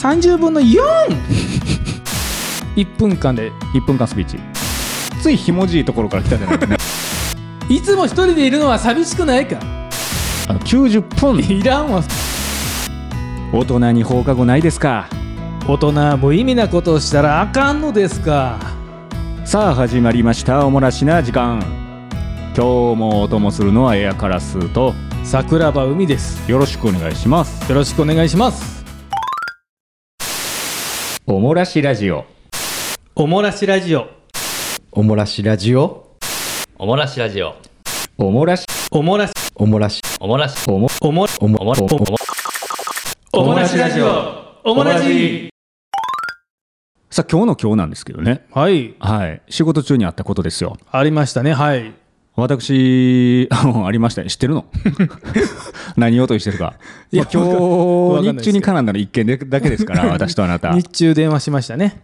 30分の 4! 1分間で1分間スピーチ。ついひもじいところから来たじゃないですかね。いつも一人でいるのは寂しくないか。あの90分いらんわ。大人に放課後ないですか。大人無意味なことをしたらあかんのですか。さあ始まりました。おもらしな時間。今日もお供するのはエアカラスと。桜庭海です。よろしくお願いします。よろしくお願いしますおもらしラジオ。おもらしラジオ。おもらしラジオ。おもらしラジオ。おもらし。おもらし。おもらし。おもらし、おもおもおもおもら、おもおもらしラジオ。おもらし。さあ今日の今日なんですけどね。はい。はい。仕事中にあったことですよ。ありましたね。はい私 ありましたね知ってるの？何をとしてるか、いやまあ今日日中に絡んだの一件でだけですから私とあなた。日中電話しましたね。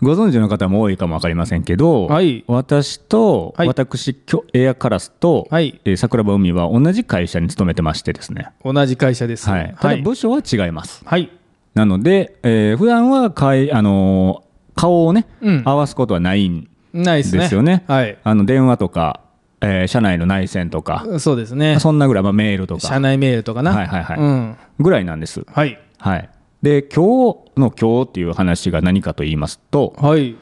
ご存知の方も多いかも分かりませんけど、はい。私と、はい。私エアカラスと、はい。えー桜庭海は同じ会社に勤めてましてですね、同じ会社です。はい、ただはい、部署は違います、はい。なので、えー普段はかい、あのー顔をね、うん。合わすことはないんですね。ですよね。はい。あの電話とか、えー社内の内線とか、そうですね。そんなぐらい、まあ、メールとか。社内メールとかな。はいはいはい。うん。ぐらいなんです。はい。はい、で今日の今日っていう話が何かと言いますとはい。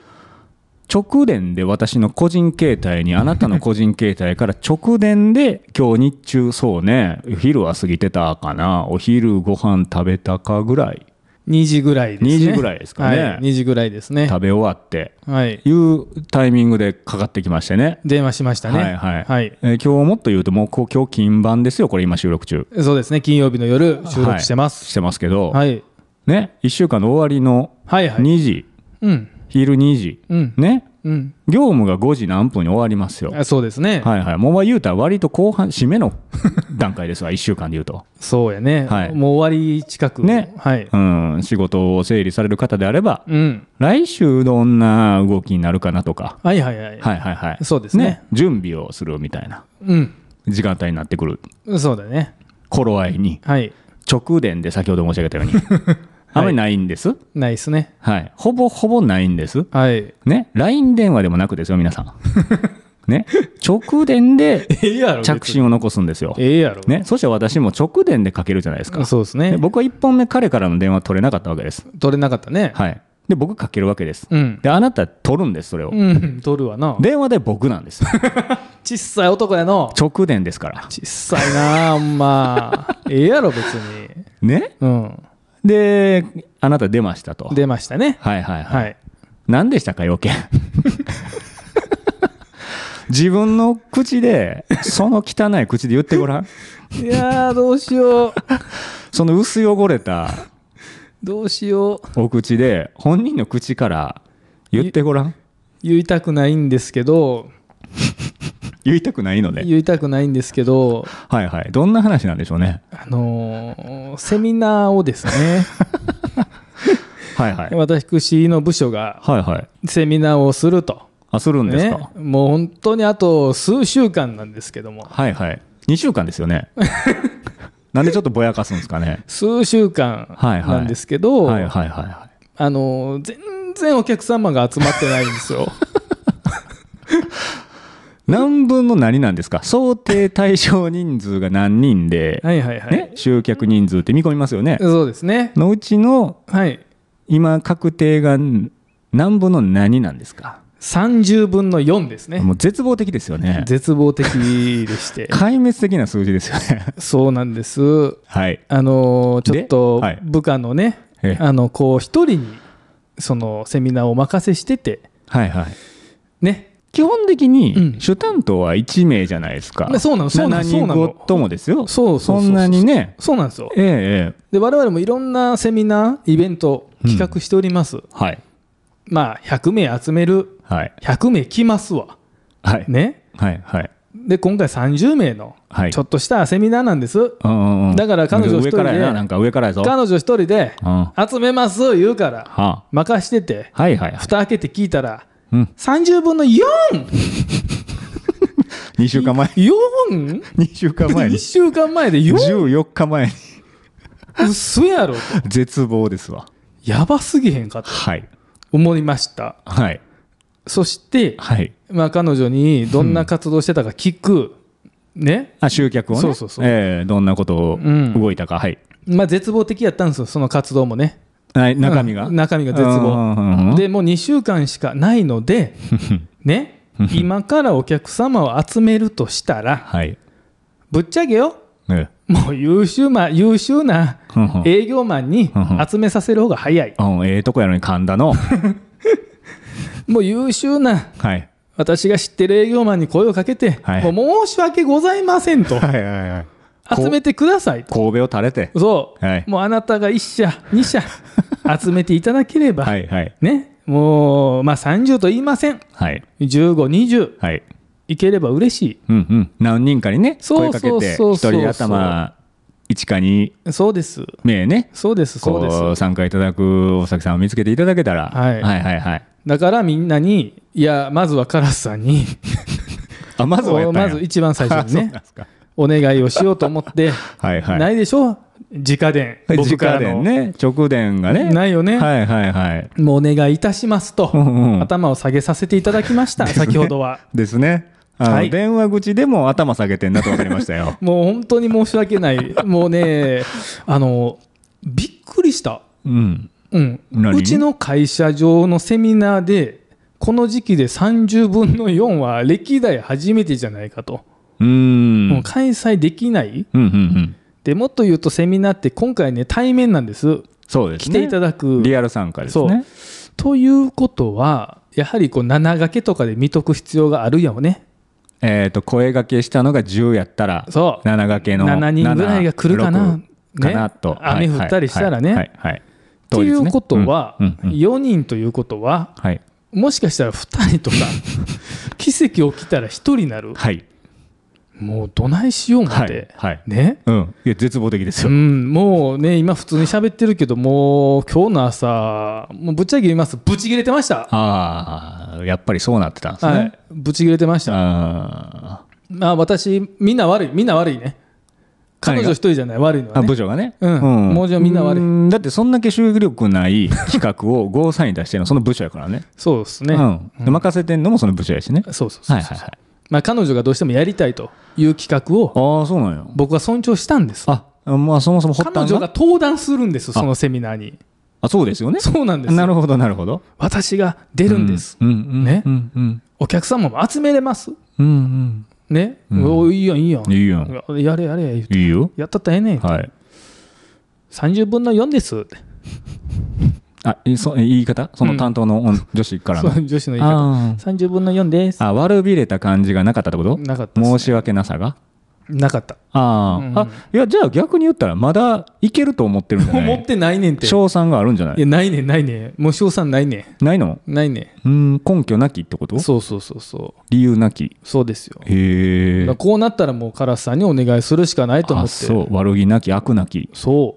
直電で私の個人携帯にあなたの個人携帯から直電で今日日中そうね昼は過ぎてたかなお昼ご飯食べたかぐらい2時ぐらいですね。2時ぐらいですかね。はい、2時ぐらいですね。食べ終わって。はい。いうタイミングでかかってきましてね。電話しましたね。はいはい。はい。えー今日もっと言うともう今日金番ですよこれ今収録中。そうですね。金曜日の夜収録してます、はい。してますけど、はい、ね1週間の終わりのはいはい。2時、うん。昼2時。うん。ねうん。業務が5時何分に終わりますよ。あそうですね、はいはい。もう言うたら割と後半締めの 段階ですわ1週間で言うと。そうやね、はい。もう終わり近くね。はい。うん。仕事を整理される方であればうん。来週どんな動きになるかなとか。はいはいはい、はいはいはい。そうですね。準備をするみたいな。うん。時間帯になってくる。そうだね。頃合いに。はい。直電で先ほど申し上げたようにあまりないんです？ないですね。はい。ほぼほぼないんです？はい。ね？LINE 電話でもなくですよ皆さん。ね？直電で着信を残すんですよ。ええやろ。ね？そして私も直電でかけるじゃないですか。そうですね。で僕は1本目彼からの電話取れなかったわけです。取れなかったね。はい。で僕かけるわけです。うん。であなた取るんですそれを。うん。取るわな。電話で僕なんです。ちっさい男やの。直電ですから。ちっさいなほんま。ええやろ別に。ね？うんであなた出ましたと。出ましたね。はいはいはい、はい。何でしたか要件？自分の口でその汚い口で言ってごらん。いやーどうしよう。その薄汚れたどうしよう。お口で本人の口から言ってごらん。言いたくないんですけど言いたくないので。言いたくないんですけど。はいはい。どんな話なんでしょうね。あのーセミナーをですね。はいはい。私の部署がセミナーをすると、あするんですね。か、、もう本当にあと数週間なんですけども。はいはい。2週間ですよね。なんでちょっとぼやかすんですかね？数週間なんですけど、はいはいはいはあのー全然お客様が集まってないんですよ。い 何分の何なんですか？想定対象人数が何人で、はいはいはい、ね、集客人数って見込みますよね。そうですね。のうちのはい。今確定が何分の何なんですか？30分の4ですね。もう絶望的ですよね。絶望的でして。壊滅的な数字ですよね。そうなんです。はい。あのーちょっと部下のね、ええ。あのこう一人にそのセミナーをお任せしてて。はいはい。ね？基本的うん。に主担当は1名じゃないですか、まあそうなのそうなの7そうなの。人ごともですよ。そうそんなにね。そうなんですよ。えええで我々もいろんなセミナーイベント企画しております、えはい。まあ100名集める。はい。100名来ますわ。はい。ね。はいはい。で今回30名のはい。ちょっとしたセミナーなんです、うんうんうん。だから彼女一人で上からやななんか上からやぞ。彼女一人で集めます言うからあ。任しててはいはいはい。蓋開けて聞いたらうん。30分の 4!4! 2週間前。2週間前1に週間前で 4! 14日前に。嘘やろ。と絶望ですわ。やばすぎへんかとはい。思いました。はい。そして、はい。まあ、彼女にどんな活動してたか聞く、ね。あ集客をね。そうそうそう。えーどんなことをうん。動いたか、はい。まあ、絶望的やったんですよその活動もねはい中身が、うん中身が絶望。うんでもう2週間しかないので ね今からお客様を集めるとしたらはい。ぶっちゃけよ。ねもう優秀な優秀な営業マンに集めさせる方が早い。うんええとこやのに神田の。もう優秀なはい。私が知ってる営業マンに声をかけて、はい。もう申し訳ございませんと。はいはいはい集めてください。と神戸を垂れて。そう、はい。もうあなたが1社2社 集めていただければ、はいはい。ね。もうまあ30と言いません。はい。1520はい。いければ嬉しうんうん。何人かにね声かけてそうそうそう。一人頭1か2いそうです。名ね。そうですそうです。参加いただく大崎さんを見つけていただけたら、はい。はいはいはい。だからみんなにいやまずはカラスさんに。あまずは まず一番最初にあそうねなんですかお願いをしようと思って、はいはい。ないでしょ？直電僕かね。直電がね。ないよね。はいはいはい。もうお願いいたしますと、うんうん。頭を下げさせていただきました、先ほどは。ですね。はい。電話口でも頭下げてんなと分かりましたよ。もう本当に申し訳ない、もうね、あのびっくりした、うん。うん、何？うちの会社上のセミナーで、この時期で30分の4は歴代初めてじゃないかと、もう開催できない、うんうんうん。でもっと言うと、セミナーって今回ね、対面なんです、そうですね。来ていただく。リアル参加ですね。ということは、やはりこう7掛けとかで見とく必要があるよね。えっ、と声掛けしたのが10やったらそう。7掛けの7人ぐらいが来るかな。6かなと、ね。雨降ったりしたらね。はいはいはい。はいっていうことは、うんうんうん。4人ということは、はい。もしかしたら2人とか、奇跡起きたら1人になる、はいもうどないしよう思はいって、はい。ね、うん。いや絶望的ですよ、うん、もうね、今、普通に喋ってるけど、もう今日の朝、もうぶっちゃけ言います、ぶち切れてました、ああやっぱりそうなってたんですね、はい、ぶち切れてました、あまあ、私、みんな悪い、みんな悪いね、彼女一人じゃない、悪いのはね、部長がね、うん。もうじゃあみんな悪い。うん。だってそんだけ収益力ない企画をゴーサイン出してるのその部長やからね。そうですね、うん、で任せてんのもその部長やしね。そうそうそうそう、はいはいはいまあ、彼女がどうしてもやりたいという企画を、ああそうなんよ僕は尊重したんです。あまあそもそも彼女が登壇するんです、そのセミナーに。あそうですよねそうなんですよなるほどなるほど私が出るんです。うんうんねうんうんお客様も集めれます。うんね、うんおいいやん、いいやん。うんいいよやれやれ言うていいよやったったらええねん。はい30分の4ですって。あいそ言い方？その担当の女子からの、そう女子の言い方。あー30分の4です。あ悪びれた感じがなかったってこと？なかったね申し訳なさが？なかった。あー、うんあいやじゃあ逆に言ったらまだいけると思ってるんじゃない？思ってないねんって。い賞賛があるんじゃない？や、ないねん、ないねん。もう賞賛ないねないの？ん。ないねうん根拠なきってこと？ん。そうそうそうそう。理由なきそうですよ。へえこうなったらもうカラスさんにお願いするしかないと思って。あそう悪気なき悪なきそ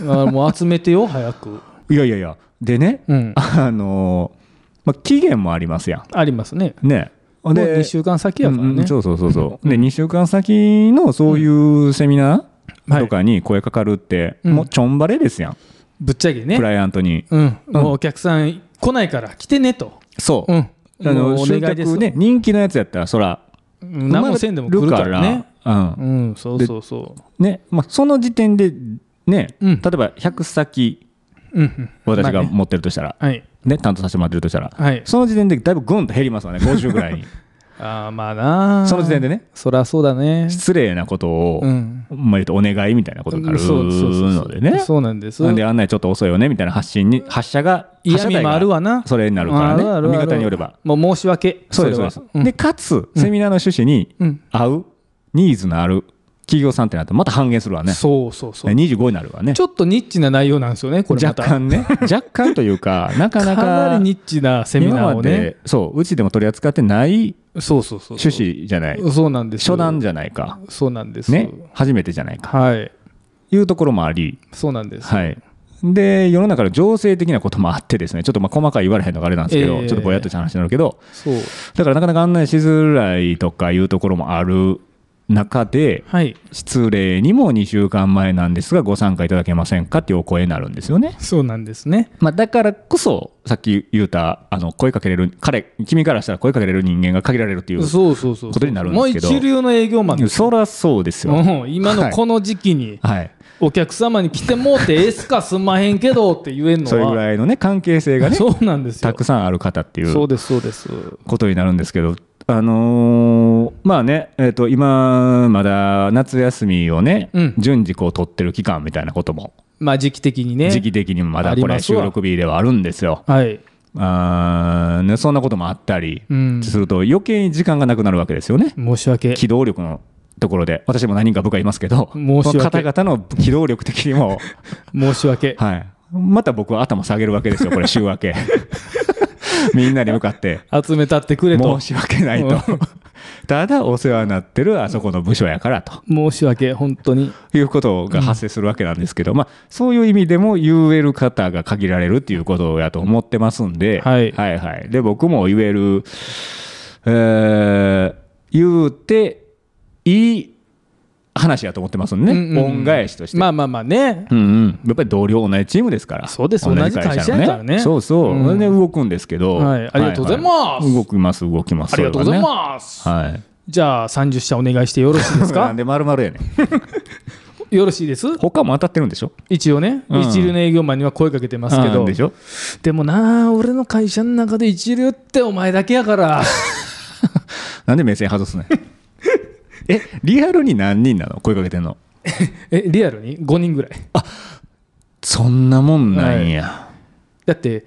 う。もう集めてよ、早く。いやいやいやでねうん。あのーまあ、期限もありますやありますね。んねもうで2週間先やからね。うんうんそうそうそうそう、で2週間先のそういうセミナーとかに声かかるって、うんもうちょんばれですやん、ぶっちゃけねク。ライアントに、うん。もうお客さん来ないから来てねと。そう、うん。あのお集願いです客ね人気のやつやったらそらうん何もせんでも来るからね。うんうん、そうそうそねまあ、その時点でね、うん例えば100先う。うんうん。私が持ってるとしたら、はい。ね、担当させてもらってるとしたら、はい。その時点でだいぶグンと減りますわね50ぐらいに ああ、まあなあその時点でね。そりゃそうだね。失礼なことを、うん。まあ、言うとお願いみたいなことになるのでねそうなんです。なんで案内ちょっと遅いよねみたいな発信に発射が嫌味もあるわな。それになるからね見方によればもう申し訳。そうですそうですうんでかつセミナーの趣旨にうん。合うニーズのある企業さんってなってまた半減するわねそうそうそう。25になるわねちょっとニッチな内容なんですよね、これ。若干ね 若干というかなかなかなかりニッチなセミ今ナーをね。そううちでも取り扱ってないそうそうそう。趣旨じゃないそうなんです。初段じゃないかそうなんです。ね初めてじゃないかはい。いうところもありそうなんです。はいで世の中の情勢的なこともあってですねちょっとまあ細かい言われへんのがあれなんですけど、ええちょっとぼやっとした話になるけどそう。だからなかなか案内しづらいとかいうところもある中ではい。失礼にも2週間前なんですがご参加いただけませんかっていうお声になるんですよね。そうなんですね。まあ、だからこそさっき言うたあの声かけれる彼君からしたら声かけれる人間が限られるっていうそうそうそうことになるんですけど。もう一流の営業マンそらそうですよ。うん今のこの時期にはい、お客様に来てもうてええすかすんまへんけどって言えんのはそれぐらいのね関係性がねそうなんですよ。たくさんある方っていうそうですそうです。ことになるんですけど、あのーまあね、えー、と今まだ夏休みをね、うん。順次こう取ってる期間みたいなことも、まあ時期的にね。時期的にもまだこれ収録日ではあるんですよ。はい。あーね、そんなこともあったりうん。すると余計に時間がなくなるわけですよね。申し訳。機動力のところで。私も何人か部下いますけど申し訳。方々の機動力的にも、申し訳。はい、また僕は頭下げるわけですよこれ週明け みんなに向かって。集めたってくれと。申し訳ないと。うん。ただお世話になってるあそこの部署やからと。申し訳本当に。いうことが発生するわけなんですけど、まあ、そういう意味でも言える方が限られるっていうことやと思ってますんで、はい。はいはい。で僕も言える、えー言うていい話やと思ってますんでね、うんうん恩返しとして。まあまあまあね。うんうん、やっぱり同僚同じチームですから。そうです。同じ会社やからね。そうそう。うん。それで動くんですけど。はい。ありがとうございます。はは動きます、動きます。ありがとうございす。ますはい。じゃあ30社お願いしてよろしいですなか？ん で丸々やねん。よろしいです？他も当たってるんでしょ？一応ね、うん。一流の営業マンには声かけてますけど。うんでしょ？でもなあ俺の会社の中で一流ってお前だけやから。なんで目線外すねん？え、リアルに何人なの？声かけてんの えリアルに？5人ぐらいそんなもんなんや。だって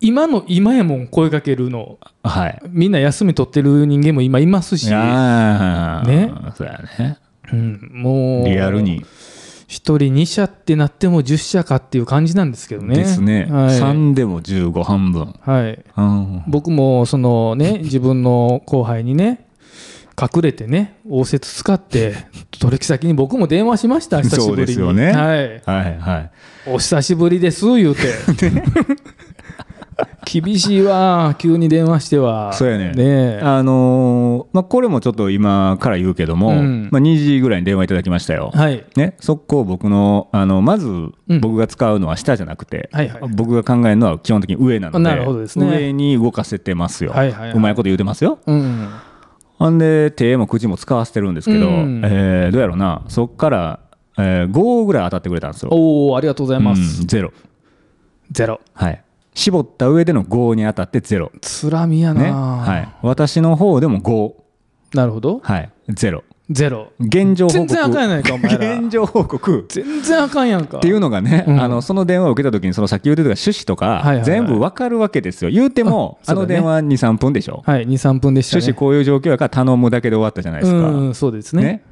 今の今やもん声かけるのはい。みんな休み取ってる人間も今いますし、ああ、ねそうやね。うん、もうリアルに。1人2社ってなっても10社かっていう感じなんですけどねですね。はい、3でも15半分。はい、うん。僕もそのね自分の後輩にね隠れてね応接使って取引先に僕も電話しました 久しぶりに。ですよね。はい、はいはい。お久しぶりです言うて。厳しいわ急に電話しては。そうやねねえ。あのーまあ、これもちょっと今から言うけども、うん。まあ、2時ぐらいに電話いただきましたよ。はい。ね、速攻僕のあのまずうん。僕が使うのは下じゃなくて、はいはい。僕が考えるのは基本的に上なのでなるほどですね。上に動かせてますよ、はいはいはい。うまいこと言うてますよ。うんほんで手も口も使わせてるんですけど、うん。えーどうやろうな。そっから、えー5ぐらい当たってくれたんですよ、おおありがとうございます、うんゼロ。ゼロ。はい。絞った上での5に当たってゼロ。つらみやな、ね。はい、私の方でも5、なるほど。はい、ゼロゼロ。現状報告。全然あかんやないかお前ら。現状報告。全然あかんやんか。っていうのがね、うん。あのその電話を受けた時にそのさっき言ってた趣旨とか、はいはいはい。全部わかるわけですよ。言うてもあ,、の電話23分でしょ、はい23分でしたね。趣旨こういう状況やから頼むだけで終わったじゃないですか、うんそうですね。ね。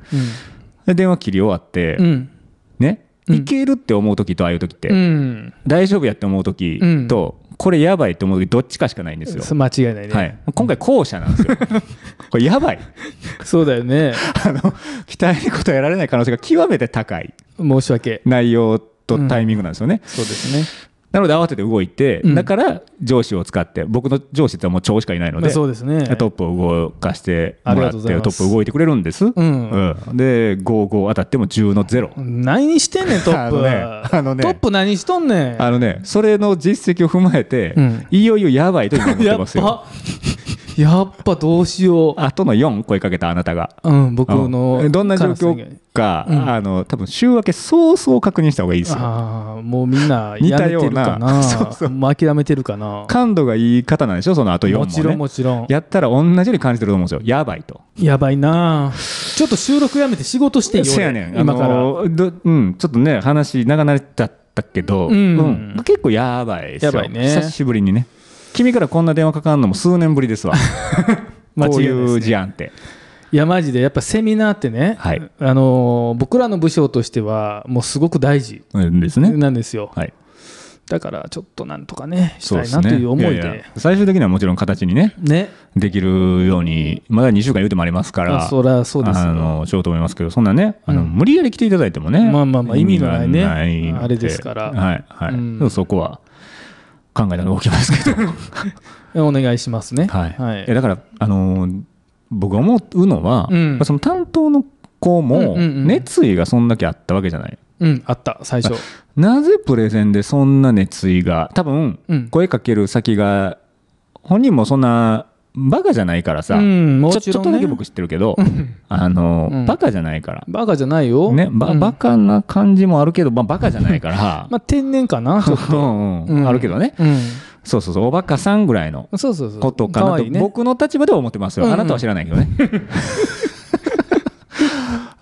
で電話切り終わって、うん。ね。うん。いけるって思う時とああいう時って、うん、大丈夫やって思う時と、これやばいって思う時どっちかしかないんですよ、間違いないね、はい、今回後者なんですよ。これやばい。そうだよね。あの期待に応えられない可能性が極めて高い。申し訳。内容とタイミングなんですよね、そうですねなので慌てて動いて、うん。だから上司を使って僕の上司ってもう長しかいないのでそうですね。トップを動かしてもらってトップ動いてくれるんです、ん。うん。で55当たっても10の0、何してんねんトップあのねね。トップ何しとんねん。あのねそれの実績を踏まえて、うん。いよいよやばいと今思ってますよ。ぱやっぱどうしよあとの4声かけたあなたが。う、うん、僕のうん。どんな状況か、うん。あの多分週明け早々確認した方がいいですよ。ああもうみんな似やめてたような。そうそう。もう諦めてるかな。感度がいい方なんでしょそのあと4も、ね、もちろんもちろん。やったら同じように感じてると思うんですよ。やばいと。やばいな。ちょっと収録やめて仕事してんよ俺せやねん。今から、うん、ちょっとね話長なっちゃったけど、うん。結構やばいですよ。やばいね。久しぶりにね君からこんな電話かかんのも数年ぶりですわ。こういう事案って。いやマジで。やっぱセミナーってね、はい。あのー僕らの部署としてはもうすごく大事うんですね。なんですよ、はい。だからちょっとなんとかねしたいなという思いで。やや最終的にはもちろん形にねね。できるようにまだ2週間言うてもありますからあそりゃそうですよ。あのしようと思いますけどそんなねあの、うん。無理やり来ていただいてもねまあまあまあ意味がないのあれですから。はいはい、うん。そこは考えたら動きますけど。お願いしますね。はい。はい。だから、あのー僕が思うのは、うん。その担当の子も熱意がそんだけあったわけじゃない。うんあった最初。なぜプレゼンでそんな熱意が多分うん。声かける先が本人もそんなバカじゃないからさ、うんもちょちょっとだけ僕知ってるけど、あの、うん。バカじゃないから、バカじゃないよ。ねばうん。バカな感じもあるけど、まあ、バカじゃないから、まあ天然かな ちょっうとんうん。うん。あるけどね、うん。そうそうそうおバカさんぐらいのそうそうそう。ことかなと。ね。僕の立場では思ってますよ、あなたは知らないけどね。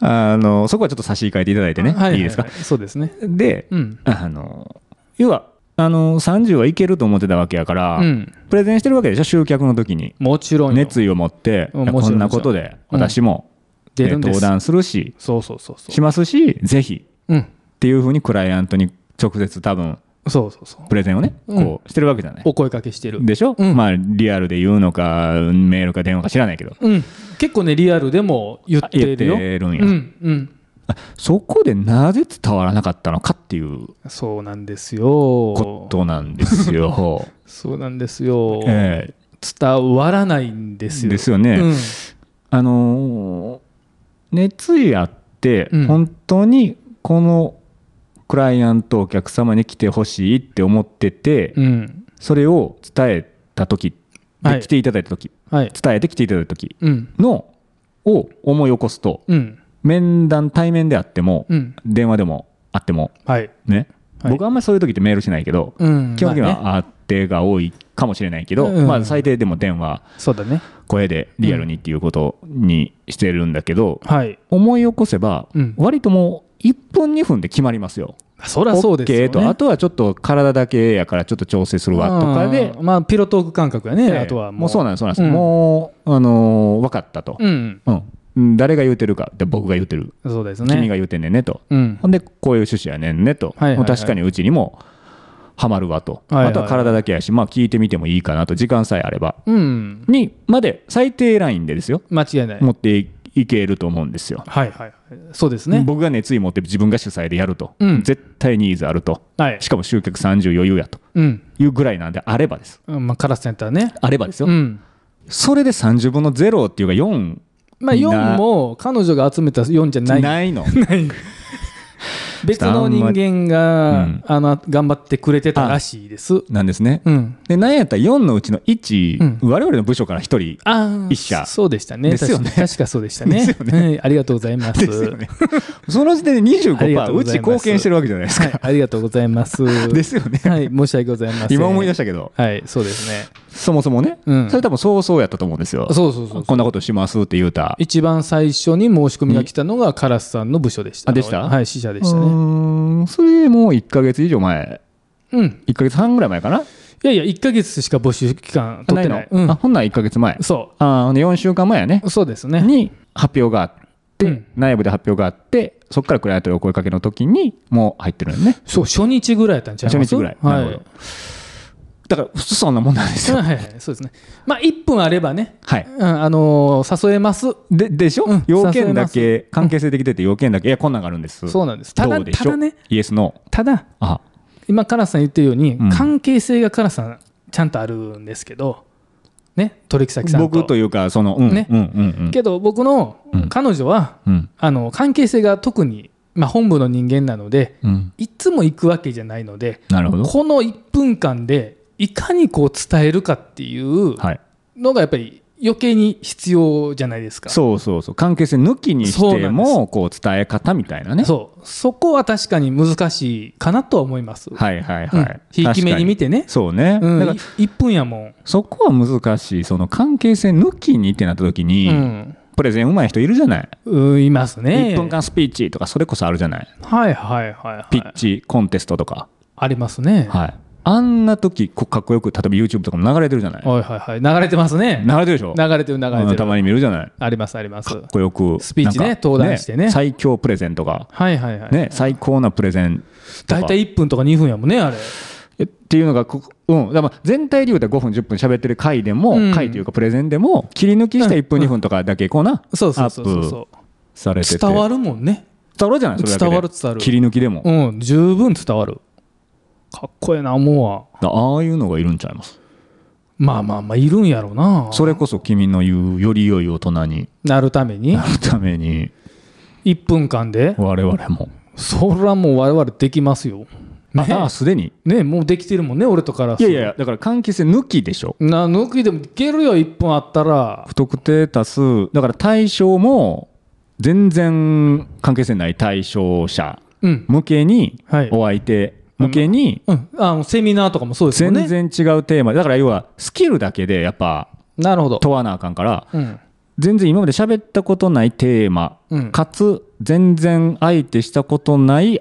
あのそこはちょっと差し控えていただいてね、、はいはいいですか？そうですね。で、うん。あの要はあの30はいけると思ってたわけやから、うん。プレゼンしてるわけでしょ？集客の時に。もちろんよ。熱意を持って、こんなことでうん。私も、出るん登壇するしそうそうそうそう。しますしぜひ。うん。っていうふうにクライアントに直接多分そうそうそう。プレゼンをねうん。こうしてるわけじゃない、お声かけしてる。でしょ、うん。まあリアルで言うのかメールか電話か知らないけど。うん。結構ねリアルでも言ってるよ。言ってるんや。うんうんそこでなぜ伝わらなかったのかっていうそうなんですよ。ことなんですよ。そうなんですよ、え伝わらないんですよ。ですよね。うん。あのー熱意あって、うん。本当にこのクライアントお客様に来てほしいって思ってて、うん。それを伝えた時来ていただいた時、はい。伝えて来ていただいた時うん。のを思い起こすとうん面談対面であっても、うん。電話でもあってもはい。ね、はい。僕あんまりそういう時ってメールしないけど、うん。基本的にはあってが多いかもしれないけど、うん。まあ最低でも電話そうだね。声でリアルにっていうことにしてるんだけど、はい。思い起こせば、うん。割ともう1分2分で決まりますよ。そりゃそうですよ OK ねとあとはちょっと体だけやからちょっと調整するわとかで、うんまあピロトーク感覚やね、ええ。あとはもうそうなんですそうなんです、うん。もう、あのー分かったと、うん。うん誰が言うてるか。で僕が言うてる、そうですね。君が言うてんねんねと、うん。ほんでこういう趣旨やねんねと、はいはいはい。確かにうちにもハマるわと、はいはいはい。あとは体だけやし、まあ、聞いてみてもいいかなと。時間さえあれば。うん。にまで最低ラインでですよ。間違いない。持っていけると思うんですよ。はいはいはい。そうですね。僕が熱意持って自分が主催でやると、うん。絶対ニーズあると、はい。しかも集客30余裕やと。うん。いうぐらいなんであればです。うんまあカラスセンターね。あればですよ。うん。それで30分の0っていうか4まあ4も彼女が集めた4じゃない。ないの。別の人間が、うん。あの頑張ってくれてたらしいです。なんですね。うん。で、なんやったら4のうちの1、うん。我々の部署から1人ああ一社。そうでしたね。ですよね。確かそうでしたね。ね。はいありがとうございます。ですよね。その時点でありが25%とうございます。うち貢献してるわけじゃないですか。はいありがとうございます。ですよね。はい申し訳ございません。今思い出したけど、はいそうですねそもそもね、うんそれ多分そうそうやったと思うんですよ。そうそうそうこんなことしますって言うた。一番最初に申し込みが来たのがカラスさんの部署でしたあでした？はい支社でしたうねそれもう1ヶ月以上前、うん1ヶ月半ぐらい前かな？いやいや1か月しか募集期間取ってないの、うんあほんなら1ヶ月前。そあほんで4週間前やねう。そうですねに発表があって、うん内部で発表があって、そこからクライアントにお声かけの時にもう入ってるのね。そう初日ぐらいやったんちゃいます？初日ぐらい。はないるほど。だから、普通そんなもんなんですよ。はいはいはいそうですね。まあ1分あればねはい。うんあのー誘えます。ででしょ、うん要件だ誘け、関係性できてて要件だけ、いや、こんなんがあるんです。そうなんです。ただただね。イエス、ノー。ただあ、今カラスさん言ってるように、うん。関係性がカラスさんちゃんとあるんですけどね？取引先さんと。僕というか、その、うん、ね？うん、うん、うん。けど僕のうん。彼女は、うん、あの関係性が特に、まあ、本部の人間なのでうん。いつも行くわけじゃないので。この1分間でいかにこう伝えるかっていうはい。のがやっぱり余計に必要じゃないですか。そうそうそう。関係性抜きにしても、こう、伝え方みたいなね。そうそこは確かに難しいかなとは思います。はいはいうんはい。ひいき目に見てね。そうね。うん、だから、1分やもん。そこは難しい。その関係性抜きにってなった時に、うんプレゼン上手い人いるじゃない。うん、いますね。1分間スピーチとか、それこそあるじゃない。はいはいはい、はい。ピッチコンテストとか。ありますね。はい。あんな時こかっこよく、例えば YouTube とかも流れてるじゃない。はいはいはい。流れてますね。流れてるでしょ？流れてる流れてる。うんたまに見るじゃない？ありますあります。かっこよく。スピーチね登壇してね最強プレゼンとか。はいはいはい。ね、最高なプレゼン。大体1分とか2分やもんね、あれ。えっていうのがこ、うん、だから全体で言うたら5分、10分喋ってる回でも、うん回というかプレゼンでも、切り抜きして1分、うん2分とかだけこうな、そうそうそうそうアッそプされてて。う。伝わるもんね。伝わるじゃない？それだけで伝わる伝わる切り抜きでも。うん、十分伝わる。かっこええな、思うわ。だああいうのがいるんちゃいます？まあまあまあ、いるんやろうな。それこそ君の言う、より良い大人になるためにな。るために、1分間で我々も。それはもう我々できますよああ、すでに。ねもうできてるもんね俺とからいやいや、だから換気扇抜きでしょ。な抜きでもいけるよ1分あったら不特定多数。だから対象も、全然関係性ない対象者うん向けに、はいお相手向けに、うん。あのセミナーとかもそうですよね。全然違うテーマ。だから要は、スキルだけでやっぱなるほど。問わなあかんから、うん。全然今まで喋ったことないテーマ、うん。かつ全然相手したことない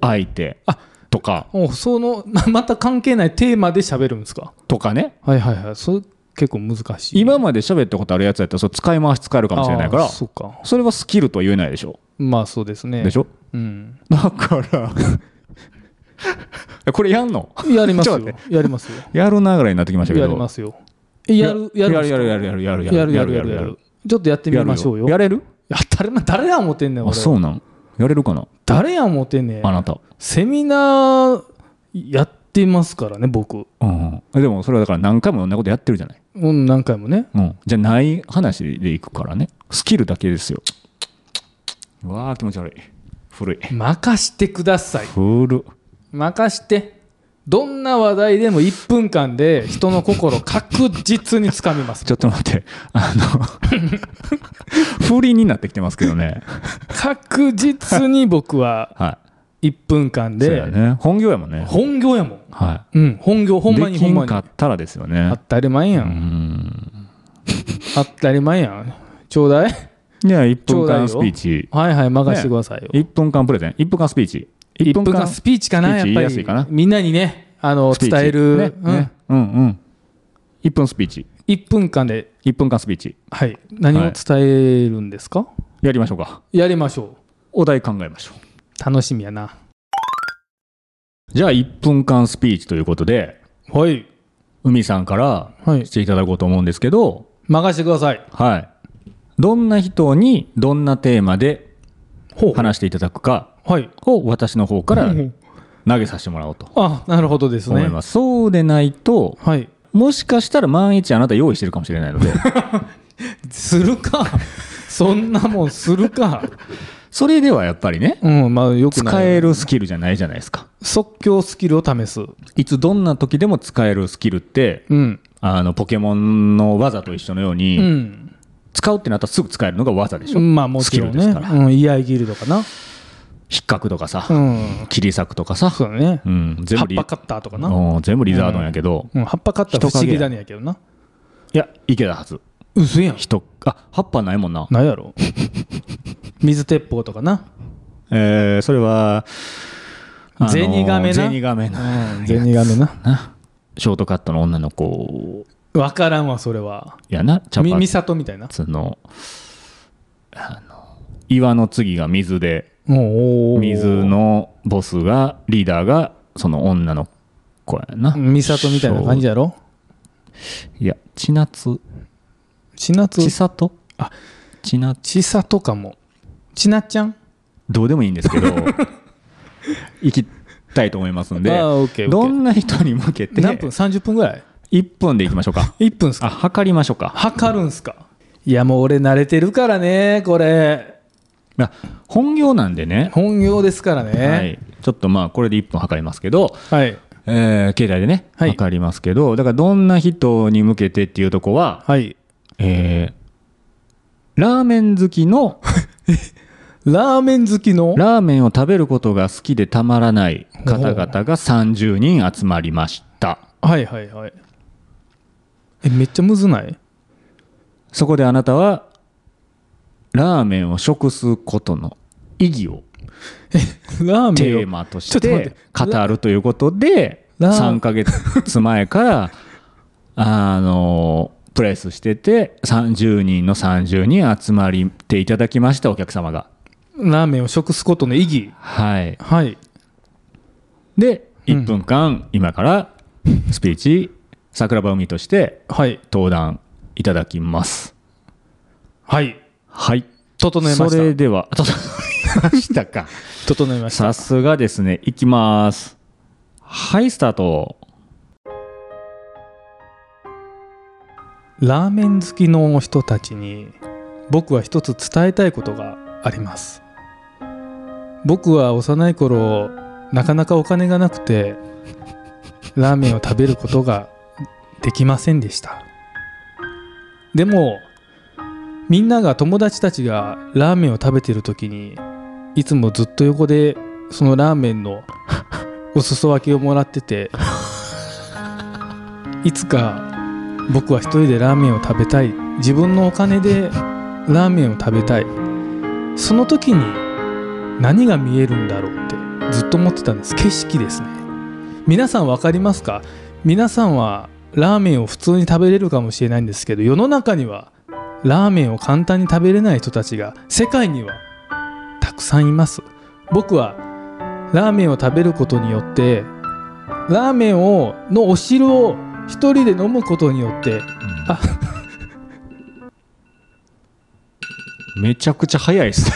相手あとか、おそのままた関係ないテーマで喋るんですか？とかね。はいはいはい。それ結構難しい。今まで喋ったことあるやつやったら、それ使い回し使えるかもしれないからあー、そうか。それはスキルとは言えないでしょ。まあそうですね。でしょ？うん。だから、これやんの？やりますよやりますよやるなぐらいになってきましたけど。やりますよえやるやるやるやるやるやるやるやるやるやるやるちょっとやってみましょうよやれる？や誰な誰や思ってんねんあ、俺そうなん？やれるかな？誰や思ってんねんあなた。セミナーやってますからね僕うん。でもそれはだから何回も同じことやってるじゃない？うん何回もねうん。じゃない話でいくからね。スキルだけですよ。うわー気持ち悪い。古い。任してください古。任してどんな話題でも1分間で人の心を確実につかみますちょっと待って。あの、不利になってきてますけどね。確実に僕はは1分間い。そうやでね。本業やもんね。本業やもんはうん本業ほい。んまできんにほんまにかったらですよね当。たり前やうんん。当たり前やんちょうだいじゃあ1分間スピーチ。はいはい任せてくださいよ、1分間プレゼン。1分間スピーチ。1分間。スピーチかなやっぱやすいかな。りみんなにねあの伝える、ねねうんうん。1分スピーチ。うん、1分間で、1分間スピーチ。はい、何を伝えるんですか、やりましょうか。やりましょお題考えましょう。う楽しみやな。じゃあ1分間スピーチということで、はい。海さんからはい。していただこうと思うんですけど、任せてください。はい。どんな人にどんなテーマで話していただくかはいを私の方からうん投げさせてもらおうとあなるほどですね。思います。そうでないと、はい。もしかしたら万一あなた用意してるかもしれないので、するか。そんなもんするか。それではやっぱりね、うんまあよく使えるスキルじゃないじゃないですか。即興スキルを試す。いつどんな時でも使えるスキルって、うん。あのポケモンの技と一緒のように、うん。使うってなったらすぐ使えるのが技でしょ。まあもちろんね。スキルですから。うん、居合切るとかな引っかくとかさ、うん。切り裂くとかさ、そうだね。うん、全部リ葉っぱカッターとかな、うん。全部リザードンやけど、うん、葉っぱカッター不思議だねやけどな。いや、いけたはず。嘘やん。人、あ、葉っぱないもんな。なんやろ。水鉄砲とかな。えー、それは、ゼニガメな。ゼニガメな。うん。ゼニガメなな。ショートカットの女の子。分からんわそれは。やな、茶髪。み美里みたいな。の、あの、岩の次が水で、水のボスが、リーダーが、その女の子やな。美里みたいな感じやろ？いや、千夏、千夏？千里？あ千夏、千里かも。千夏ちゃん？どうでもいいんですけど、行きたいと思いますんで、どんな人に向けて、何分？30分ぐらい？1分でいきましょうか。1分っすあ、か測りましょうか。測るんすか？いやもう俺慣れてるからねこれ。あ本業なんでね、本業ですからはねい、ちょっとまあ、これで1分測りますけど、はい。えー携帯でね、はい。測りますけど、だからどんな人に向けてっていうとこは、はい。えーラーメン好きの、ラーメン好きの？ラーメンを食べることが好きでたまらない方々が30人集まりました。はいはいはい。えめっちゃむずない？そこであなたは、ラーメンを食すことの意義をラーメンを？テーマとして語るということで、ラ3ヶ月前から、あの、プレスしてて、30人の30人集まりていただきました、お客様が。ラーメンを食すことの意義。はい。はい。で、うん。1分間、今からスピーチ、桜庭海としてはい。登壇いただきます。はいはい。整えまそれしでは、整いましたか。た整えましたさすがですね。いきます。はい、スタート。ラーメン好きの人たちに僕は一つ伝えたいことがあります僕は幼い頃なかなかお金がなくてラーメンを食べることができませんでしたでもみんなが友達たちがラーメンを食べてる時にいつもずっと横でそのラーメンの お裾分けをもらってて いつか僕は一人でラーメンを食べたい。自分のお金でラーメンを食べたい。その時に何が見えるんだろうってずっと思ってたんです。景色ですね。皆さん分かりますか？皆さんはラーメンを普通に食べれるかもしれないんですけど世の中にはラーメンを簡単に食べれない人たちが世界にはたくさんいます。僕はラーメンを食べることによってラーメンをのお汁を一人で飲むことによってあめちゃくちゃ早いですね。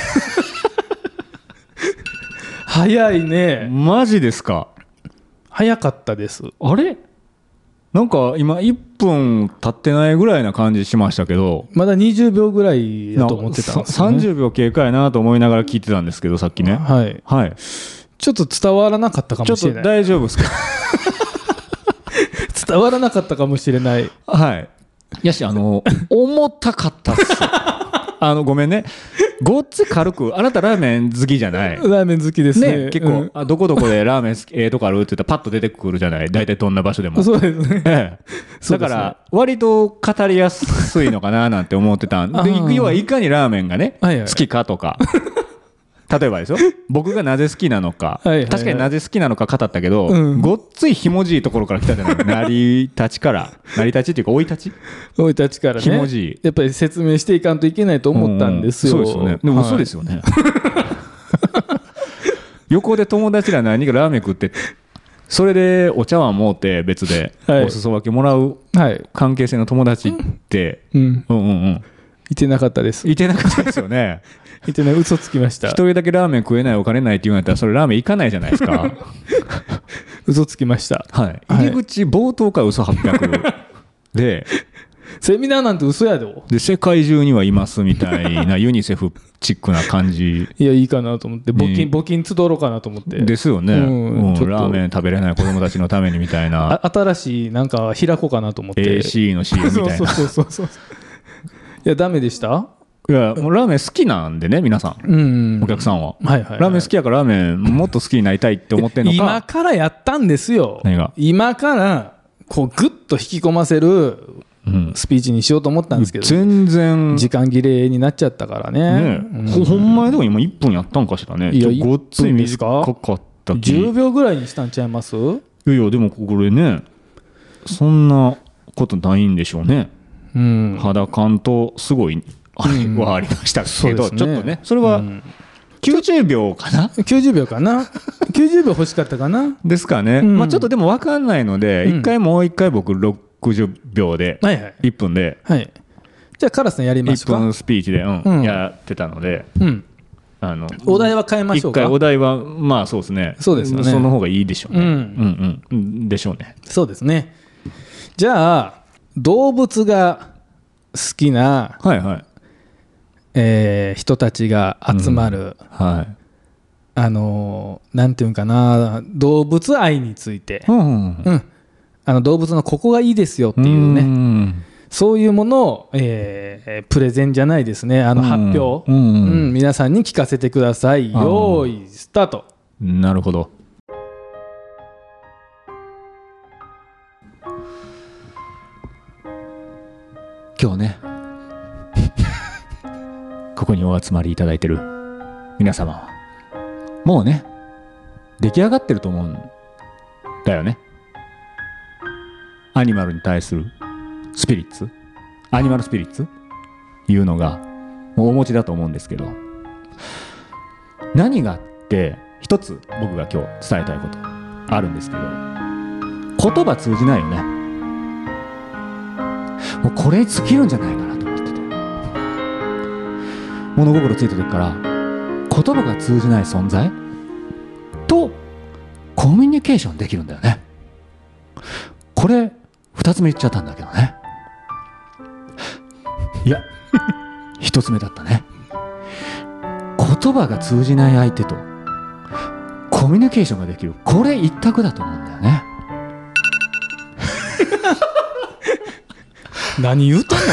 早いね。マジですか？早かったです。あれ？なんか今1分経ってないぐらいな感じしましたけど。まだ20秒ぐらいだと思ってたんですよ、ね、30秒経過やなと思いながら聞いてたんですけどさっきね。はい。はいちょっと伝わらなかったかもしれない。大丈夫ですか？伝わらなかったかもしれない。はいやしあの重たかったっすあのごめんね。ごっつい軽くあなたラーメン好きじゃない？ラーメン好きですね。ね、結構、うん。あどこどこでラーメン好きええとこあるって言ったらパッと出てくるじゃない？大体どんな場所でも。そうですね。だから割と語りやすいのかななんて思ってたんで要はいかにラーメンがね、はいはい。好きかとか例えばですよ。僕がなぜ好きなのか、確かになぜ好きなのか語ったけど、うん。ごっついひもじいところから来たじゃない。成り立ちから。成り立ちっていうか生い立ち？生い立ちからね。ひもじい。やっぱり説明していかんといけないと思ったんですよ、ううそうですよね。でも嘘ですよね、横で友達ら何人かラーメン食ってそれでお茶碗持って別ではい。お裾分けもらうはい、関係性の友達って、うん、うんうんうん。いてなかったです。いてなかったですよねいてない嘘つきました。一人だけラーメン食えないお金ないって言うんやったらそれラーメン行かないじゃないですか。嘘つきました。はい。はい。入り口冒頭から嘘800でセミナーなんて嘘やで。で世界中にはいますみたいなユニセフチックな感じ。いやいいかなと思って。募金、ね募金集ろうかなと思って。ですよね、ラーメン食べれない子供たちのためにみたいな。あ新しいなんか開こうかなと思って。AC の CM みたいな。そうそうそうそう。いやダメでした？いやもうラーメン好きなんでね皆さん。うん。お客さんは、はいはいはい。ラーメン好きやからラーメンもっと好きになりたいって思ってんの今かからやったんですよ。何が？今からこうグッと引き込ませるうん。スピーチにしようと思ったんですけど全然。時間切れになっちゃったからね。ねうん。ほほんまにでも今1分やったんかしらね。いやごっつい1分ですか？短かった気。10秒ぐらいにしたんちゃいます？いやいやでもこれねそんなことないんでしょうね。うん。肌感とすごいはありましたけど、そうですね。ちょっとね。それはうん。90秒かな？90秒かな？90秒欲しかったかな？ですかね、うん。まあちょっとでも分かんないので、うん。一回もう一回僕60秒ではいはい。1分ではい。じゃあカラスさんやりましょ1うか。分スピーチで、うんうん。やってたのでうん。あのお題は変えましょうか？一回お題はまあそうですね。そうですよね。その方がいいでしょうね、うんうんうんでしょうね。そうですね。じゃあ動物が好きな、はいはいえー人たちが集まる、はい。あのーなんていうんかな動物愛について、うんうんうん、あの動物のここがいいですよっていうね。んそういうものを、えープレゼンじゃないですね。あのうん発表、うんうんうん。皆さんに聞かせてください。よーいスタート。なるほど。今日ねここにお集まりいただいてる。皆様。はもうね出来上がってると思うんだよね。アニマルに対するスピリッツアニマルスピリッツいうのがもうお持ちだと思うんですけど。何があって一つ僕が今日伝えたいことあるんですけど。言葉通じないよね。もうこれに尽きるんじゃないかな。物心ついた時から言葉が通じない存在？とコミュニケーションできるんだよね。これ二つ目言っちゃったんだけどね。いや一つ目だったね。言葉が通じない相手とコミュニケーションができる。これ一択だと思うんだよね。何言うとんの？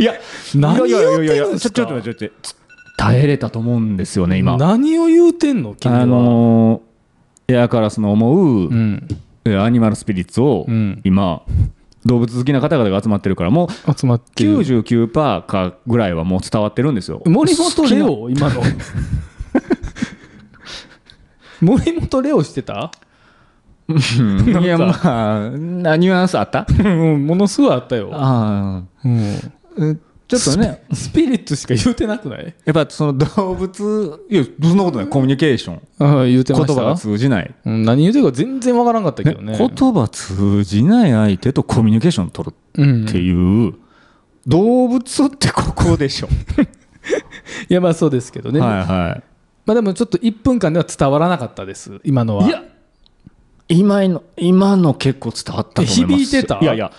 いや何いやいやいやいや言うてんですかちょっと待って耐えれたと思うんですよね今。何を言うてんの？君は、あのーエアカラスの思う、うん。えアニマルスピリッツを、うん。今動物好きな方々が集まってるからもう集まってる。99%かぐらいはもう伝わってるんですよ。森本レ好オ今の。森本レオしてた？いやまあなニュアンスあった？うんものすごいあったよ、あうん、あちょっとね。スピリッツしか言うてなくない？やっぱその動物いやそんなことない。コミュニケーション。ああ言うてました？言葉が通じない、うん、何言うてるか全然わからんかったけどね。言葉通じない相手とコミュニケーションを取るうん、っていう、動物ってここでしょ、いやまあそうですけどね、はいはい。まあでもちょっと1分間では伝わらなかったです今のは。いや。今の今の結構伝わったと思います。響いてた？いやいや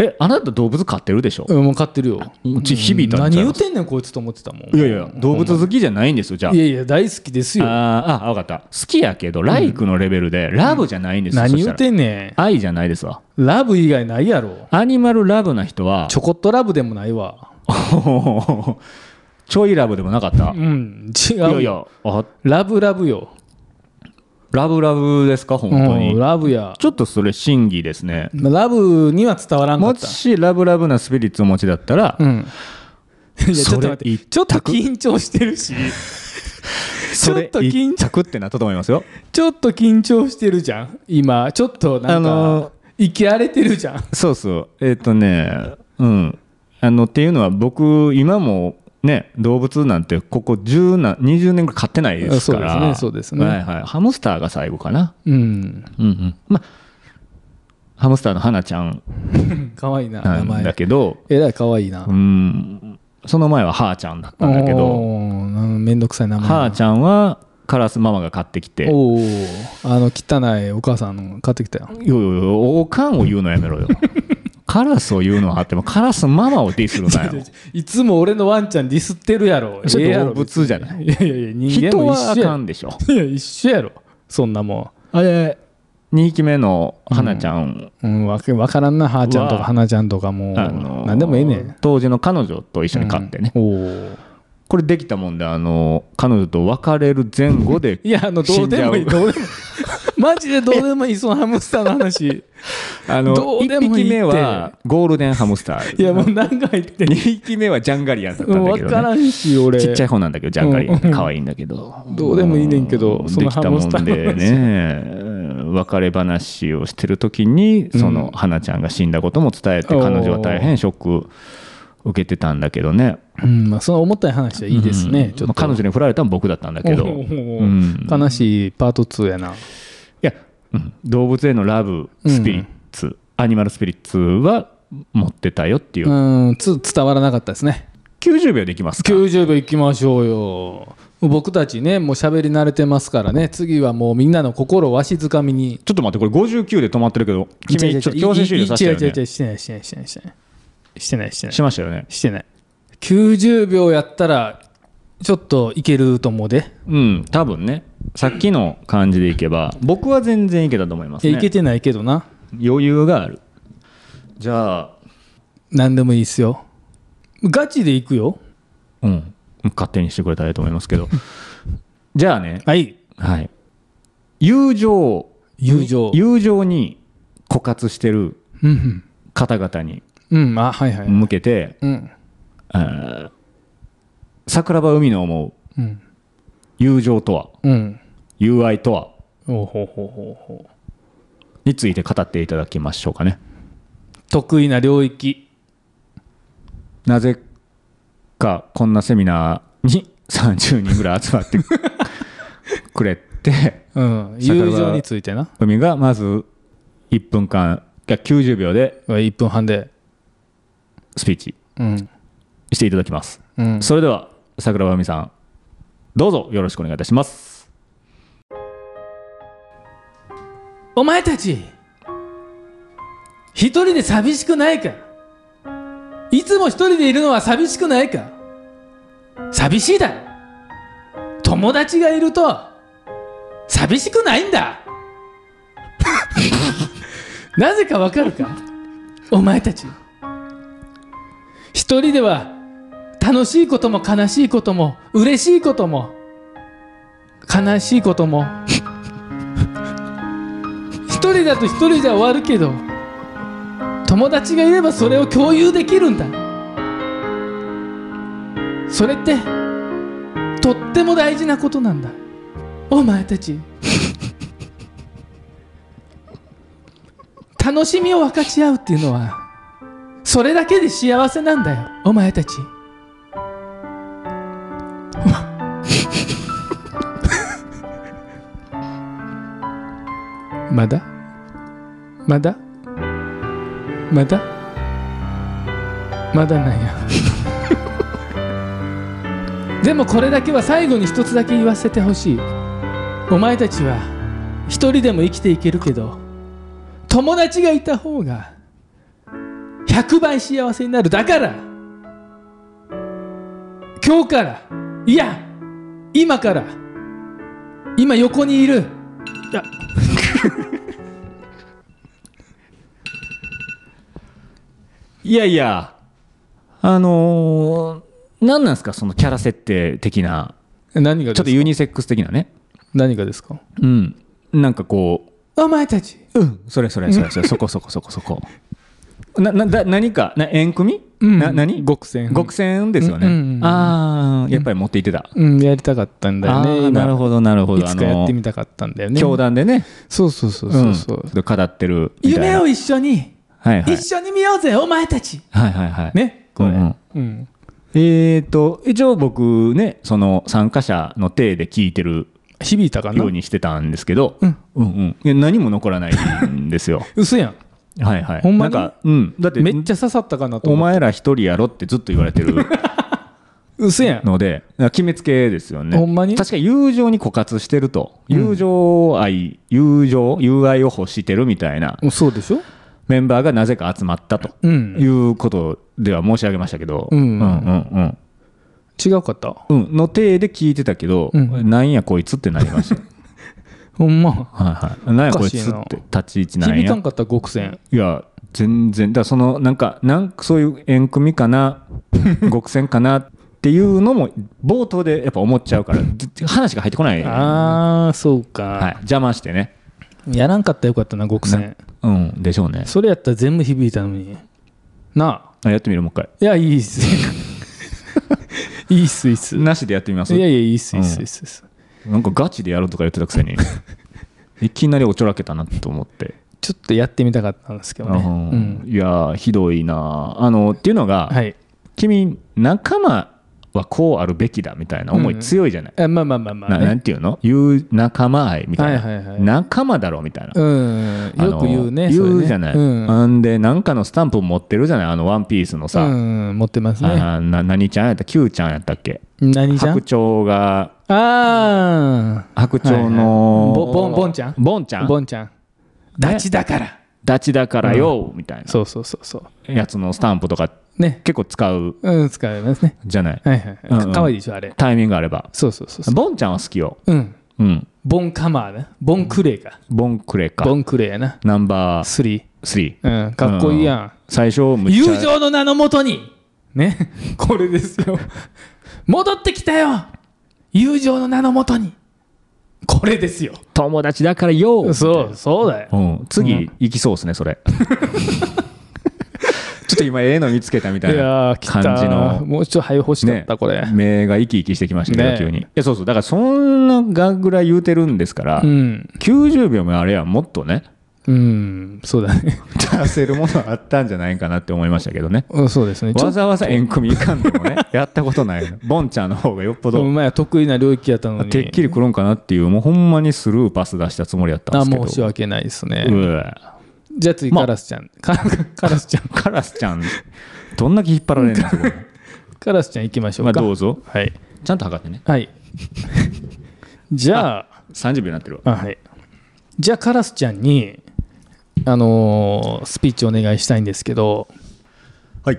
えあなた動物飼ってるでしょ、うんもう飼ってるよ。うち響いたん何ちゃいます。言うてんねんこいつと思ってたもん。いやいや。動物好きじゃないんですよじゃあ。いやいや大好きですよ。あーあ分かった。好きやけどライクのレベルでラブじゃないんですよ、何言うてんねら愛じゃないですわ。んラブ以外ないやろ。アニマルラブな人はちょこっとラブでもないわ。ちょいラブでもなかった、うん。違ういやいやあラブラブよラブラブですか本当に、うんラブや。ちょっとそれ真偽ですね。ラブには伝わらんかもった。しラブラブなスピリッツをお持ちだったら、うん。いやちょっと待ってちょっと緊張してるし。ちょっと緊張ってなったと思いますよ。ちょっと緊張。してるじゃん。今ちょっとなんあのか生き荒れてるじゃん。そうそう。えっ、とねうん。あのっていうのは僕今もね動物なんてここ10な20年ぐらい飼ってないですから。そうですねね。はいはい、ハムスターが最後かな。うん。うんうん。まあハムスターの花ちゃん。かわいいな名前。けど。えらいかわいいな。うん。その前はハーちゃんだったんだけど。おーなんめんどくさい名前。ハーちゃんはカラスママが買ってきて。おおあの汚いお母さんの買ってきたよ。いやいやいやおかんを言うのやめろよカラスを言うのはあってもカラスママをディスるなよ。いつも俺のワンちゃんディスってるやろ。そ動物じゃない。いやいやいや人間人はあも一緒や。かんでしょ。いや一緒やろ。そんなもあれ2匹目の花ちゃん、ん、うん、わけわからんなはーちゃんとかわ。はなちゃんとかもう、あのーなんでもええねん。当時の彼女と一緒に飼ってね、おおこれできたもんであの彼女と別れる前後でいやあのどうでもいいどうでもいい。マジでどうでもいいそのハムスターの話。あのどうで1もいいって。匹目はゴールデンハムスター。いやもう何回言って。2匹目はジャンガリアンだったうんんだけど、ね、分からんし俺。ちっちゃい方なんだけどジャンガリアン可愛いんだけど、どうでもいいねんけどうん。そのハムスターのでね。別れ話をしてる時にその花ちゃんが死んだことも伝えて彼女は大変ショック受けてたんだけどね。うんまあ、その重たい話はいいですね、うん。ちょっと。まあ彼女に振られたのは僕だったんだけど、悲しいパート2やな。いや、うん。動物へのラブスピリッツ、アニマルスピリッツは持ってたよっていう、うんつ伝わらなかったですね。90秒でいきますか？90秒いきましょうよ。僕たちねもう喋り慣れてますからね。次はもうみんなの心をわしづかみに。ちょっと待ってこれ59で止まってるけど君ちょっと強制終了させてよね。違う違う違うしてないしてないしてないしてないしてないしてない。しましたよね。してない。90秒やったらちょっといけると思うで。うん多分ね。さっきの感じでいけば僕は全然いけたと思いますね。いやいけてないけどな。余裕がある。じゃあ何でもいいっすよ。ガチでいくよ。うん。勝手にしてくれたらいいと思いますけど。じゃあね。はい。はい。友情。友情。友情に枯渇してるうん。方々にうんうんあはいはい。向けて、うん。あー桜庭海の思ううん。友情とはうん。友愛とはほうほうほうほうほう。について語っていただきましょうかね。得意な領域。なぜかこんなセミナーに30人ぐらい集まってくれて 友情についてな。海がまず1分間いや90秒で1分半でスピーチうん。していただきます。うん。それでは桜庭海さんどうぞよろしくお願いいたします。お前たち一人で寂しくないか？いつも一人でいるのは寂しくないか？寂しいだ。ろ友達がいると寂しくないんだ。なぜかわかるか？お前たち一人では楽しいことも悲しいことも嬉しいことも悲しいことも。一人だと一人じゃ終わるけど友達がいればそれを共有できるんだ。それってとっても大事なことなんだ。お前たち。楽しみを分かち合うっていうのはそれだけで幸せなんだよお前たち。まだ？まだ？まだ？まだなんや。でもこれだけは最後に一つだけ言わせてほしい。お前たちは一人でも生きていけるけど友達がいた方が100倍幸せになるだから今日からいや今から今横にいる。あ。いやいやあのー、何なんですかそのキャラ設定的な。何がちょっとユニセックス的なね。何がですか？うん。なんかこお前たち。ううん。それそれそれそれそこそこそこそこななだ何か？な縁組、うん。な何？極戦極戦ですよね、うんうんうん。ああやっぱり持っていってた、うんやりたかったんだよあねなるほどなるほど。いつかやってみたかったんだよね。教団でね。そうそうそうそう。そう、うん語ってるみたいな。夢を一緒に、はいはい。一緒に見ようぜお前たち。はいはいはい。ねこれ、うんうん。うん。えー、と一応僕ねその参加者の体で聞いてる響いたかな？ようにしてたんですけど、うん。うんうん。いや何も残らないんですよ。嘘やんはいはい。ほんまに？なんか、うん、だってめっちゃ刺さったかなとお前ら一人やろってずっと言われてる。嘘やん。ので決めつけですよね。ほんまに？確か友情に枯渇してると。友情愛、友情友愛を欲してるみたいな。そうでしょ？メンバーがなぜか集まったと。うん。いうことでは申し上げましたけど、うん。うんうん違うかった？うんうん。の体で聞いてたけど、うん。なんやこいつってなりましたほんま。はいはい。なんやこいつって立ち位置なんや。響かんかった極戦。いや全然。だからそのなんかなんかそういう縁組かな 極戦かなっていうのも冒頭でやっぱ思っちゃうからず話が入ってこない、はああそうい、か、邪魔してね。やらんかったらよかったな極戦。うんでしょうね。それやったら全部響いたのに。なあ。あやってみるもう一回。いや いいっす。いいっすいいっす。いなしでやってみます。やいやいいっすいいっすいいっすいいっすなんかガチでやるとか言ってたくせに。いきなりおちょらけたなと思って、ちょっとやってみたかったんですけどね、うんうん。いやーひどいなあのっていうのが、はい。君仲間はこうあるべきだみたいな思い強いじゃない、あまあまあまあまあ、ななんね、ていうの？言う仲間愛みたいな、はいはいはい仲間だろみたいな、うん。よく言うね言うじゃない、うん。あんでなんかのスタンプ持ってるじゃないあのワンピースのさ、うん。持ってますね。あな何ちゃんやった Q ちゃんやったっけ？何じゃん？白鳥があ白鳥の、ボボンボンちゃん？ボンちゃん？あボンちゃん。ダチだから、ダチだからよ、みたいな。そうそうそうそう。やつのスタンプとかね。結構使ううん使いますね。じゃない、かわいいでしょあれ。タイミングあれば。そうそうそうボンちゃんは好きよ。うん。うん。ボンカマーねボンクレイか。ボンクレか。ボンクレイやな。ナンバースリ3ー。うんかっこいいやん。最初友情の名のもとに。ね。これですよ。戻ってきたよ友情の名のもとに。これですよ。友達だからよ。そうそうだよ。うん、次、行きそうですねそれ。ちょっと今ええの見つけたみたいいな感じの。もうちょっと早欲しかった、これ。目が生き生きしてきましたね。急に。いやそうそう。だからそんながぐらい言うてるんですから、うん。90秒もあれやもっとねうんそうだね。出せるものあったんじゃないかなって思いましたけどね。うんそうですね。わざわざ縁組いかんでもね やったことないの。ボンちゃんの方がよっぽど。お前は得意な領域やったのに。てっきり来るんかなっていうもうほんまにスルーパス出したつもりやったんですけど。あ申し訳ないですね、じゃあ次まあカラスちゃん、カラスちゃん。カラスちゃん どんだけ引っ張られるんですかカラスちゃん行きましょまうか、あどうぞ。はい。ちゃんと測ってね。はい。じゃあ30秒になってるわ。あはい。じゃあカラスちゃんにあのースピーチお願いしたいんですけど。はい。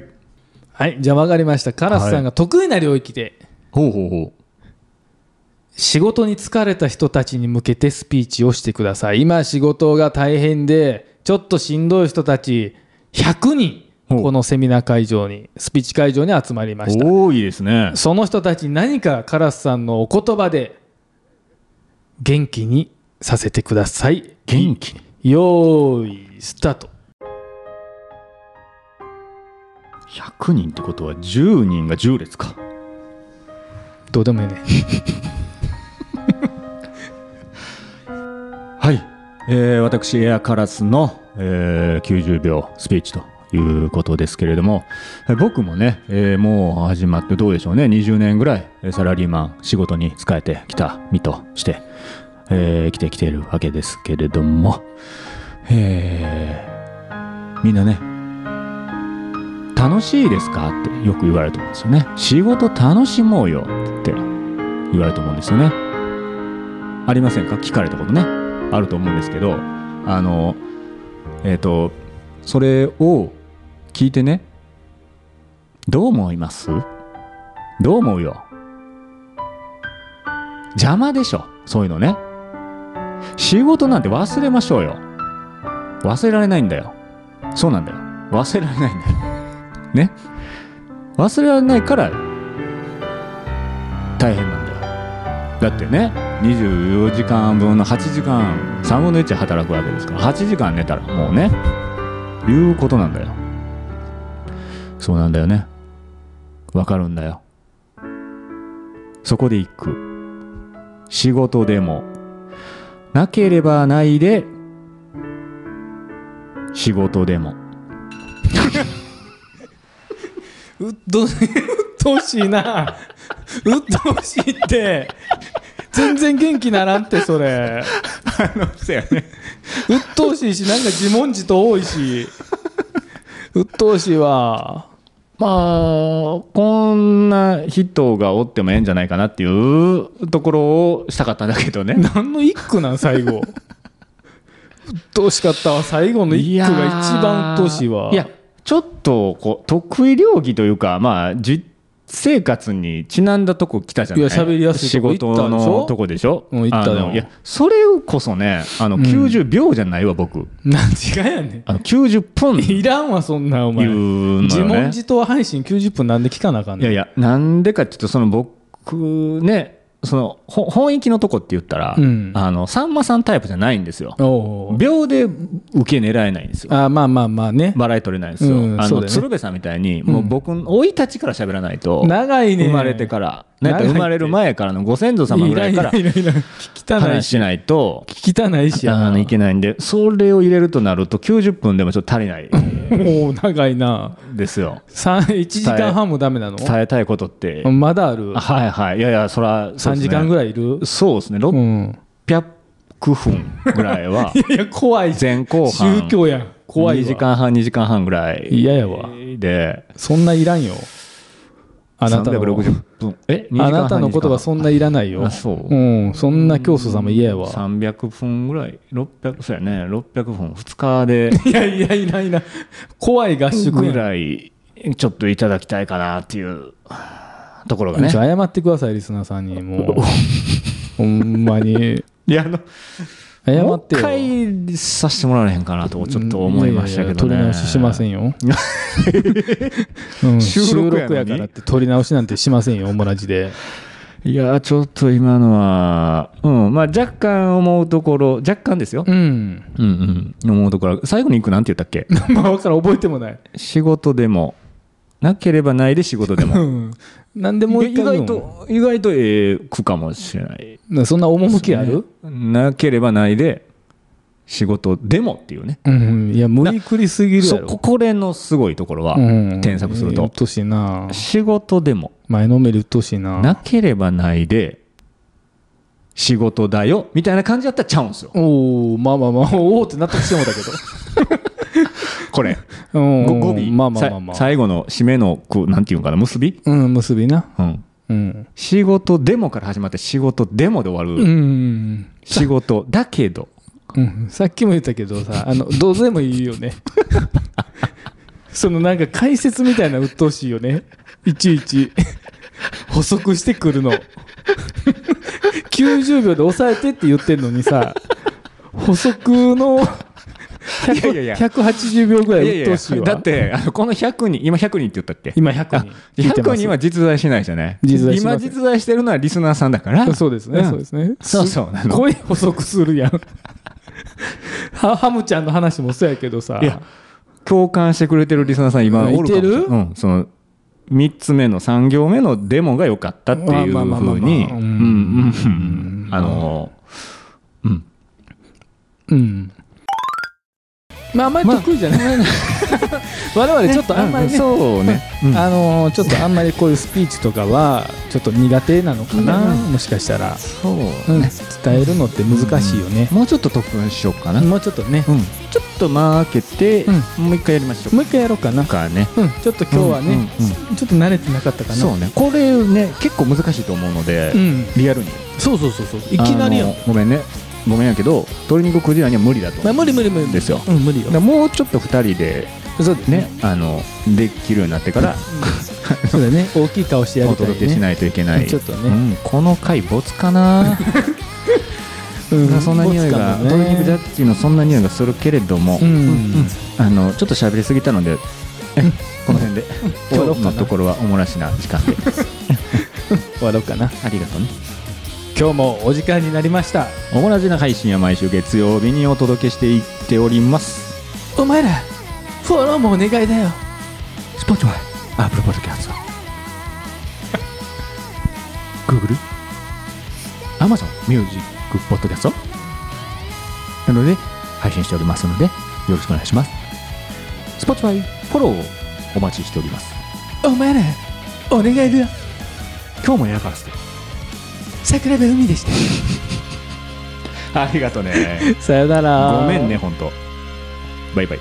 はいじゃあ分かりました。カラスさんが得意な領域で。ほうほうほ仕事に疲れた人たちに向けてスピーチをしてください。今仕事が大変でちょっとしんどい人たち100人このセミナー会場にスピーチ会場に集まりました。多いですね。その人たちに何かカラスさんのお言葉で元気にさせてください。元気によーいスタート。100人ってことは10人が10列か。どうでもいいね。はい、えー私エアカラスの、えー90秒スピーチということですけれどもえー僕もね、えーもう始まってどうでしょうね。20年ぐらいえーサラリーマン仕事に仕えてきた身として、えー生きてきているわけですけれども、えーみんなね楽しいですかってよく言われると思うんですよね。仕事楽しもうよって言われると思うんですよね。ありませんか？聞かれたことね。あると思うんですけどあのえっ、とそれを聞いてねどう思います？どう思うよ？邪魔でしょ？そういうのね。仕事なんて忘れましょうよ。忘れられないんだよ。そうなんだよ。忘れられないんだよ。ね。忘れられないから大変なんだよ。だってね24時間分の8時間3分の1働くわけですから8時間寝たらもうねいうことなんだよ。そうなんだよね。わかるんだよ。そこで一句。仕事でもなければないで仕事でも。うっとうっとうしいな。うっとうしいって。全然元気ならんってそれ。あのそうやね。うっとうしいしなんか自問自答多いし。うっとうしいわまあこんな人がおってもええんじゃないかなっていうところをしたかったんだけどね。何の一句なん最後。うっとうしかったわ最後の一句が一番うっとうしいわ。いやちょっとこう得意領域というかまあ実生活にちなんだとこ来たじゃない？いや喋りやすい仕事でしょ？のとこでしょ？うん行ったいやそれこそねあのん。90秒じゃないわ、僕。何違いやねあの90分。んいらんわそんなお前。言うの自問自答配信90分なんで聞かなあかんねん。いやいやなんでかっていうとその僕ねそのほ本域のとこって言ったら、うん。あのさんまさんタイプじゃないんですよ。秒で受け狙えないんですよ。あまあまあまあね。笑い取れないんですよ、あのうんそうだよね。鶴瓶さんみたいにもう僕生い立ちから喋らないと、長いね。生まれてからなんか生まれる前からのご先祖様ぐらいから話しないと聞き汚いし。あのいけないんでそれを入れるとなると90分でもちょっと足りないもう長いな。ですよ。三1時間半もダメなの？伝えたいことって、まだある？あはいはい。いやいやそら3時間ぐらいいる？そうですね。うん。600分ぐらいは いやいや怖い。前後半。宗教やん。怖い2時わ間半2時間半ぐらい嫌やわ。で。そんないらんよあなたの。360分。え？2時間あなたの半言葉そんないらないよ。あそう。うんそんな教祖さんも嫌やわ。300分ぐらい。600そうやね。600分。2日で。いやいやいないな。怖い合宿ぐらいちょっといただきたいかなっていう。ところがね。謝ってくださいリスナーさんに。もう。ほんまに。いやあの謝もうってよ。一回させてもらわれへんかなとちょっと思いましたけどね。取り直ししませんよ、うん。収収録録やからって取り直しなんてしませんよオモラジで。いやちょっと今のはうんまあ若干思うところ若干ですよ。うん。うんうん。思うところ。最後に一句なんて言ったっけ？まあ分からん覚えてもない。仕事でも。なければないで仕事で うもん。なんでも意外と意外とええ句かもしれない。なそんな趣ある？なければないで仕事でもっていうね。うんいや無理くりすぎるやろ。そここれのすごいところはうん。添削すると。うっとうしいな。仕事でも前のめりうっとうしいな。なければないで仕事だよみたいな感じだったらちゃうんですよ。おおまあまあまあおおって納得してもうたけ これ。どうん。ご語尾。まあまあまあまあ。さ最後の締めの句なんていうのかな結び、うん結びな。うん、うん仕事でもから始まって仕事でもで終わうるん。仕事だけど。うん、さっきも言ったけどさ あのどうでもいいよね。そのなんか解説みたいな鬱陶しいよね。いちいち。補足してくるの。90秒で抑えてって言ってんのにさ補足の100いやいやいや。180秒ぐらいいやいうやっとしいわ。だってあのこの100人今100人って言ったっけ？今100人。聞いて100ます。人は実在しないじゃない？実在今実在してるのはリスナーさんだから。そうですね、ん。そうですね。そうそうなの。すごい補足するやん。はハムちゃんの話もそうやけどさ。共感してくれてるリスナーさん今うんおるかもうん、その3つ目の3行目のデモが良かったっていうふうに。あのうん。うんまああんまり得意じゃない、我々ちょっとあんまりね、そうね、うん。あのーちょっとあんまりこういうスピーチとかはちょっと苦手なのかな、うん。もしかしたら、そううん、伝えるのって難しいよね、もうちょっと特訓しようかな、もうちょっとね、うん。ちょっと間開けて、うもう一回やりましょうもう一回やろうかな、かね。うん、ちょっと今日はね、ちょっと慣れてなかったかな。そうね。これね結構難しいと思うので、うん、リアルに。そうそうそうそう。いきなりやん。あのごめんねごめんやけど鶏肉クジラには無理だと。無理無理無理。ですよ。うん、無理よ。だからもうちょっと2人でそうだねあのできるようになってから そうだね。大きい顔してやりおたい、ね、届けしないといけない、ちょっとね。うん、この回ボツかな。うん。そんな匂いが、ボツかもね。鶏肉ジャッジのそんな匂いがするけれども、うんあのちょっと喋りすぎたので、えこの辺で、終わろうかな？今日のところはおもらしな時間で。終わろうかな。ありがとうね今日もお時間になりました。おもらじな配信は毎週月曜日にお届けしていっております。お前らフォローもお願いだよ。Spotify、Apple Podcast、Google、Amazon Music Podcast なので配信しておりますのでよろしくお願いします。Spotify フォローをお待ちしております。お前らお願いだよ。今日もやからせて桜部海でした。ありがとうね。さよなら。ごめんね本当バイバイ